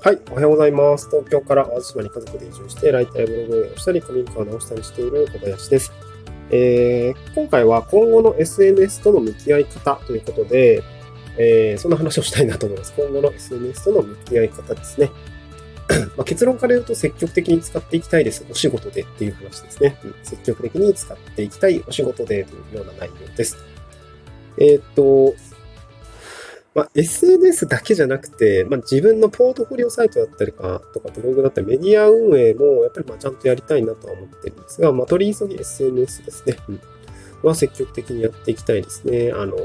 はい、おはようございます。東京から淡路島に家族で移住して、ライターやブログ運営をしたり、古民家を直したりしている小林です。えー、今回は今後の SNS との向き合い方ということで、えー、そんな話をしたいなと思います。今後の SNS との向き合い方ですね。まあ、結論から言うと積極的に使っていきたいです。お仕事でっていう話ですね。積極的に使っていきたいお仕事でというような内容です。えー、っと、まあ、SNS だけじゃなくて、まあ、自分のポートフォリオサイトだったりか、とかブログだったりメディア運営も、やっぱりまあちゃんとやりたいなとは思ってるんですが、まあ、取り急ぎ SNS ですね。うん。は積極的にやっていきたいですね。あの、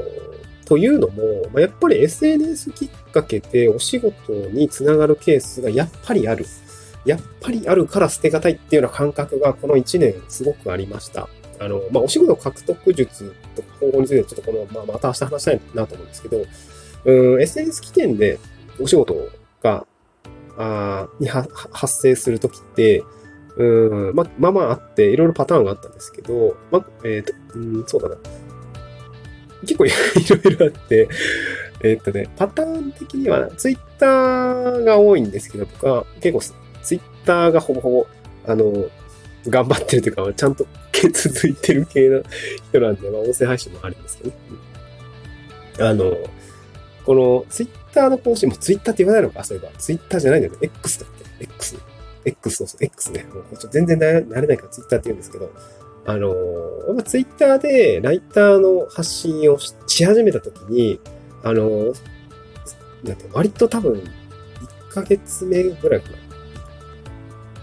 というのも、まあ、やっぱり SNS きっかけでお仕事につながるケースがやっぱりある。やっぱりあるから捨てがたいっていうような感覚がこの1年すごくありました。あの、まあ、お仕事獲得術とか方法についてちょっとこの、まあ、また明日話したいなと思うんですけど、うん、SNS 起点でお仕事が、あに発生するときって、うん、ま、まあまああって、いろいろパターンがあったんですけど、ま、えっ、ー、と、うん、そうだな。結構いろ いろあって、えっ、ー、とね、パターン的には、ツイッターが多いんですけど、僕は結構ツイッターがほぼほぼ、あの、頑張ってるというか、ちゃんと続いてる系の人なんで、まあ、音声配信もあるんですけどね。あの、このツイッターの更新もツイッターって言わないのか？そういえば。ツイッターじゃないんだよね。X だって。X。X、そうそう、X ね。もうちょ全然慣れないからツイッターって言うんですけど、あのー、ツイッターでライターの発信をし始めたときに、あのー、なんて割と多分、1ヶ月目ぐらいかな。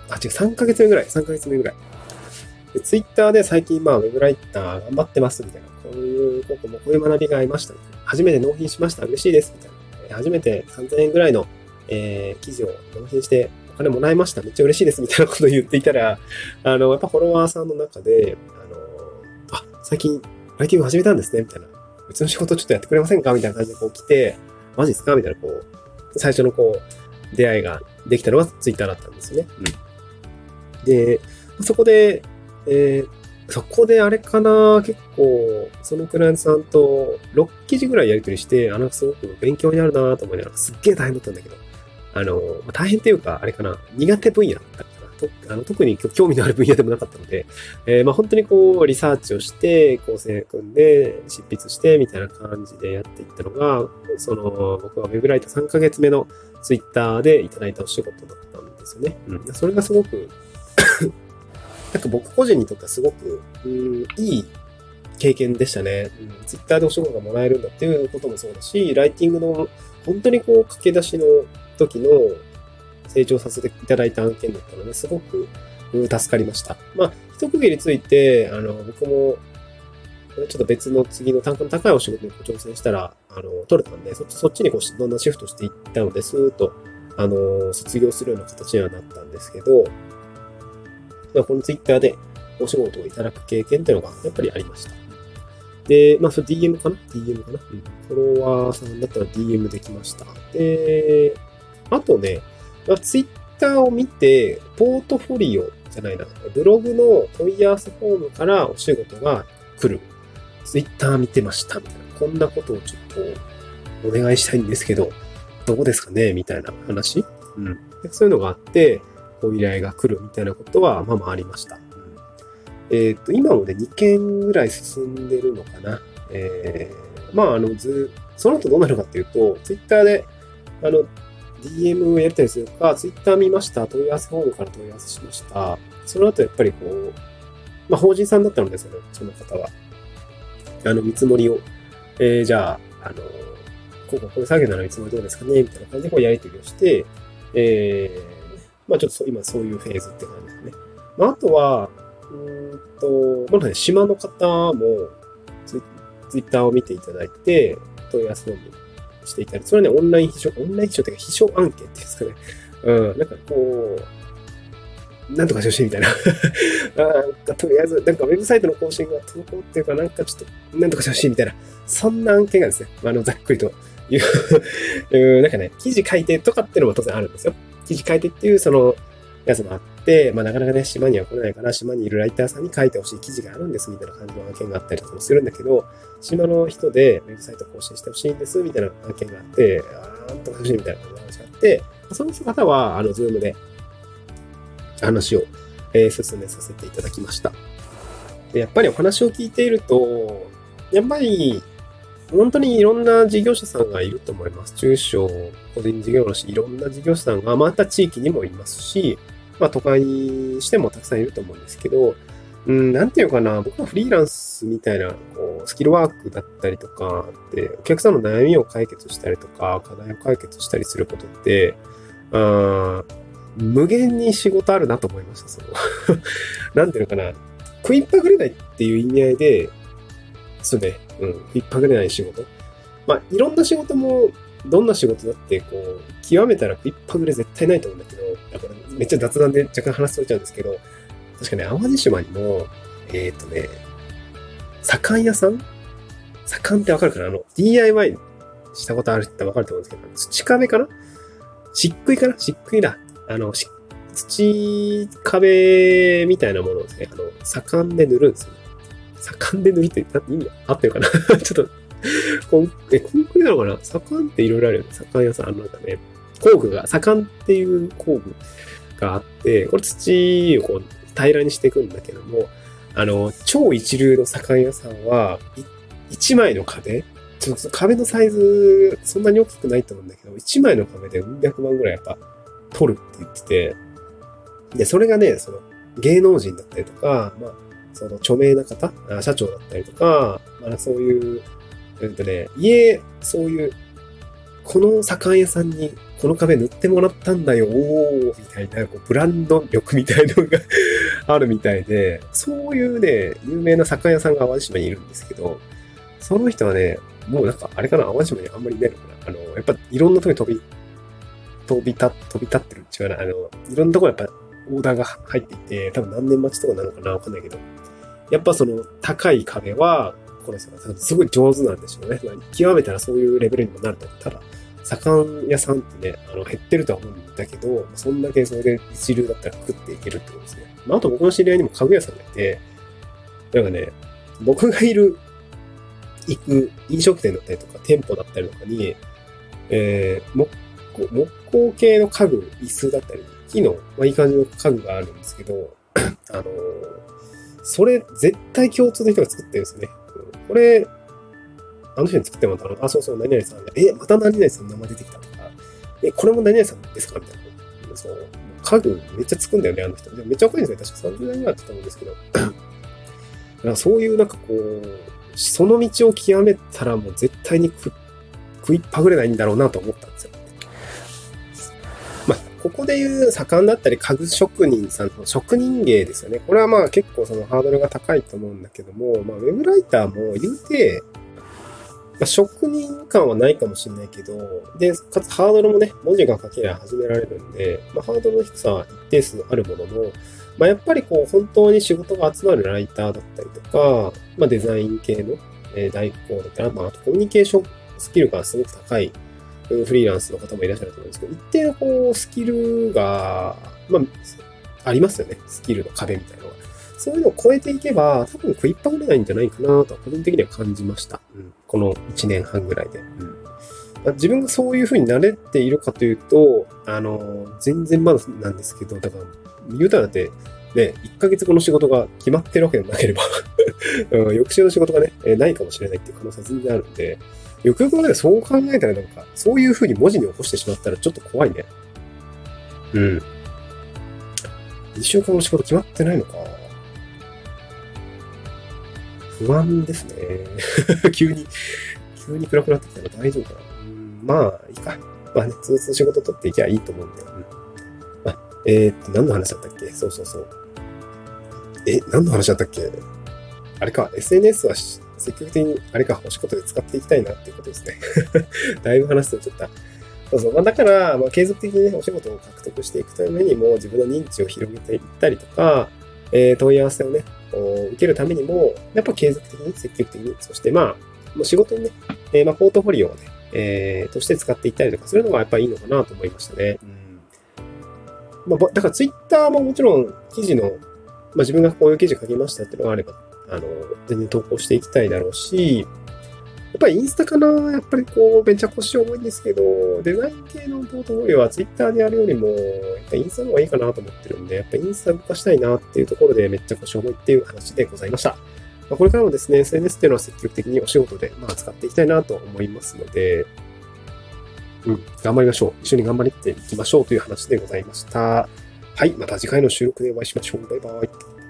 あ、違う、3ヶ月目ぐらい。3ヶ月目ぐらい。で、ツイッターで最近、まあ、ウェブライター頑張ってますみたいな。こういう、ここもこういう学びがありましたみたいな。初めて納品しました。嬉しいです。みたいな。初めて3000円ぐらいの、えー、記事を納品してお金もらいました。めっちゃ嬉しいです。みたいなことを言っていたら、あの、やっぱフォロワーさんの中で、あの、あ、最近、ライティング始めたんですね。みたいな。うちの仕事ちょっとやってくれませんか？みたいな感じでこう来て、マジですか？みたいな、こう、最初のこう、出会いができたのはツイッターだったんですよね。うん。で、そこで、えー、そこであれかな、結構、そのクライアントさんと6記事ぐらいやり取りして、あの、すごく勉強になるなと思いながら、すっげえ大変だったんだけど、あの、ま、大変っていうか、あれかな、苦手分野だったかな。あの特に興味のある分野でもなかったので、えー、まあ本当にこう、リサーチをして、構成組んで、執筆して、みたいな感じでやっていったのが、その、僕はウェブライター3ヶ月目のツイッターでいただいたお仕事だったんですよね。うん。それがすごくなんか僕個人にとってはすごく、うん、いい経験でしたね。うん、ツイッターでお仕事がもらえるんだっていうこともそうだし、ライティングの本当にこう駆け出しの時の成長させていただいた案件だったので、すごく、助かりました。まあ、一区切りついて、あの、僕も、ちょっと別の次の単価の高いお仕事に挑戦したら、あの、取れたんで、そそっちにこう、どんどんシフトしていったので、スーッと、あの、卒業するような形にはなったんですけど、まあ、このツイッターでお仕事をいただく経験っていうのがやっぱりありました。で、まあ、それ DM かな ?DM かな？うん。フォロワーさんだったら DM できました。で、あとね、まあ、ツイッターを見て、ポートフォリオじゃないな、ブログの問い合わせフォームからお仕事が来る。ツイッター見てました、みたいな。こんなことをちょっとお願いしたいんですけど、どうですかね？みたいな話。うん。そういうのがあって、お依頼が来るみたいなことは、まあまあありました。えっ、と、今もね、2件ぐらい進んでるのかな。えー、まあ、あの、ず、その後どうなるかっていうと、ツイッターで、あの、DM をやったりするか、ツイッター見ました、問い合わせフォームから問い合わせしました。その後やっぱりこう、まあ、法人さんだったので、その、その方は。あの、見積もりを、えー、じゃあ、あの、ここ、こういう作業なら見積もりどうですかね？みたいな感じでこうやり取りをして、えー、まあちょっと今そういうフェーズって感じですね。まああとは、うんと、まだね、島の方もツツイッターを見ていただいて、問い合わせをしていたり、それはね、オンライン秘書、オンライン秘書っていうか秘書案件っていうんですかね。うん、なんかこう、なんとかしてほしいみたいな あ。とりあえず、なんかウェブサイトの更新が滞っていうか、なんかちょっと、なんとかしてほしいみたいな。そんな案件がですね、まああの、ざっくりという なんかね、記事書いてとかっていうのも当然あるんですよ。記事書いてっていうそのやつもあって、まあなかなかね、島には来ないから、島にいるライターさんに書いてほしい記事があるんですみたいな感じの案件があったりとかもするんだけど、島の人でウェブサイト更新してほしいんですみたいな案件があって、あーんとか欲しいみたいな感じの話があって、そういう方は、あの、ズームで話を、えー、進めさせていただきました。でやっぱりお話を聞いていると、やっぱり、本当にいろんな事業者さんがいると思います。中小、個人事業主、いろんな事業者さんが、また地域にもいますし、まあ都会にしてもたくさんいると思うんですけど、うん、なんていうかな、僕はフリーランスみたいな、こう、スキルワークだったりとか、で、お客さんの悩みを解決したりとか、課題を解決したりすることって、あ無限に仕事あるなと思いました、その なんていうのかな、食いっぱぐれないっていう意味合いで、そうね、うん、食いっぱぐれない仕事。まあ、いろんな仕事も、どんな仕事だって、こう、極めたら食いっぱぐれ絶対ないと思うんだけど、だからめっちゃ雑談で若干話しとれちゃうんですけど、確かね、淡路島にも、えっ、ー、とね、左官屋さん？左官ってわかるかな？あの、DIY したことある人ってわかると思うんですけど、土壁かな？漆喰かな？漆喰だ。あの、土壁みたいなものをですね、あの、左官で塗るんですよ。左官で塗るって意味合ってるかな？ちょっとコン、え、コンクリなのかな？左官っていろいろあるよね。左官屋さん、あの、なんかね、工具が、左官っていう工具があって、これ土をこう平らにしていくんだけども、あの、超一流の左官屋さんは、1枚の壁？ちょっと壁のサイズ、そんなに大きくないと思うんだけど、1枚の壁でうん百万ぐらいやっぱ取るって言ってて、で、それがね、その芸能人だったりとか、まあ、その著名な方、社長だったりとか、まあそういう、えっとね、家、そういう、この左官屋さんにこの壁塗ってもらったんだよ、おー、みたいな、こうブランド力みたいなのが あるみたいで、そういうね、有名な酒屋さんが淡路島にいるんですけど、その人はね、もうなんか、あれかな、淡路島にあんまりいないのかな。あの、やっぱいろんなとこに飛び、飛び立、飛び立ってる違うな。あの、いろんなとこやっぱオーダーが入っていて、多分何年待ちとかなのかなわかんないけど、やっぱその高い壁は、この人がすごい上手なんでしょうね。ま極めたらそういうレベルにもなると。ただ、盛屋さんってね、あの減ってるとは思うんだけど、そんだけそれで一流だったら食っていけるってことですね。まあ、あと僕の知り合いにも家具屋さんがいて、なんかね、僕がいる、行く飲食店だったりとか店舗だったりとかに、えー、木工、木工系の家具、椅子だったり、木の、まあ、いい感じの家具があるんですけど、あのー、それ絶対共通の人が作ってるんですよね。これ、あの人に作ってもらったの？あ、そうそう、何々さんえ、また何々さんの名前出てきたとか、え、これも何々さんですか？みたいな。そう、家具めっちゃ作るんだよね、あの人。めっちゃ若いんですよ。確か30代ぐらいだったと思うんですけど。だからそういうなんかこう、その道を極めたらもう絶対に食いっぱぐれないんだろうなと思ったんですよ。ここで言う盛んだったり家具職人さんの職人芸ですよね。これはまあ結構そのハードルが高いと思うんだけども、まあウェブライターも言うて、まあ、職人感はないかもしれないけど、で、かつハードルもね、文字が書けりゃ始められるんで、まあ、ハードルの低さは一定数あるものの、まあ、やっぱりこう、本当に仕事が集まるライターだったりとか、まあ、デザイン系の、えー、代行だったら、まあ、あとコミュニケーションスキルがすごく高いフリーランスの方もいらっしゃると思うんですけど、一定のこう、スキルが、まあ、ありますよね。スキルの壁みたいなのが。そういうのを超えていけば、多分食いっぱぐれないんじゃないかなと個人的には感じました。うん、この1年半ぐらいで。うん、自分がそういう風になれているかというと、あの、全然まだなんですけど、だから、言うたらって、ね、1ヶ月後の仕事が決まってるわけでもなければ うん、翌週の仕事がね、ないかもしれないっていう可能性は全然あるんで、よくよく考えそう考えたらなんか、そういう風に文字に起こしてしまったらちょっと怖いね。うん。2週間の仕事決まってないのか。不安ですね。急に、急に暗くなってきたら大丈夫かな。うん、まあ、いいか。まあね、つつ仕事取っていきゃいいと思うんだよ。うん、まあ、えー、っと、何の話だったっけ？そうそうそう。え、何の話だったっけ？あれか、SNS は積極的に、あれか、お仕事で使っていきたいなっていうことですね。だいぶ話すとちょっと。そうそう。まあ、だから、まあ、継続的にね、お仕事を獲得していくためにも、自分の認知を広げていったりとか、えー、問い合わせをね、受けるためにも、やっぱ継続的に、積極的に、そしてまあ、もう仕事にね、えー、まあ、ポートフォリオをね、えー、として使っていったりとかするのがやっぱりいいのかなと思いましたね。うん。まあ、だからツイッターももちろん記事の、まあ、自分がこういう記事書きましたっていうのがあれば、あの、全然投稿していきたいだろうし、やっぱりインスタかなやっぱりこう、めちゃ腰重いんですけど、デザイン系のポートフォリオはツイッターでやるよりも、やっぱインスタの方がいいかなと思ってるんで、やっぱインスタ動かしたいなっていうところでめっちゃ腰重いっていう話でございました。まあ、これからもですね、SNS っていうのは積極的にお仕事で、まあ、使っていきたいなと思いますので、うん、頑張りましょう。一緒に頑張っていきましょうという話でございました。はい、また次回の収録でお会いしましょう。バイバイ。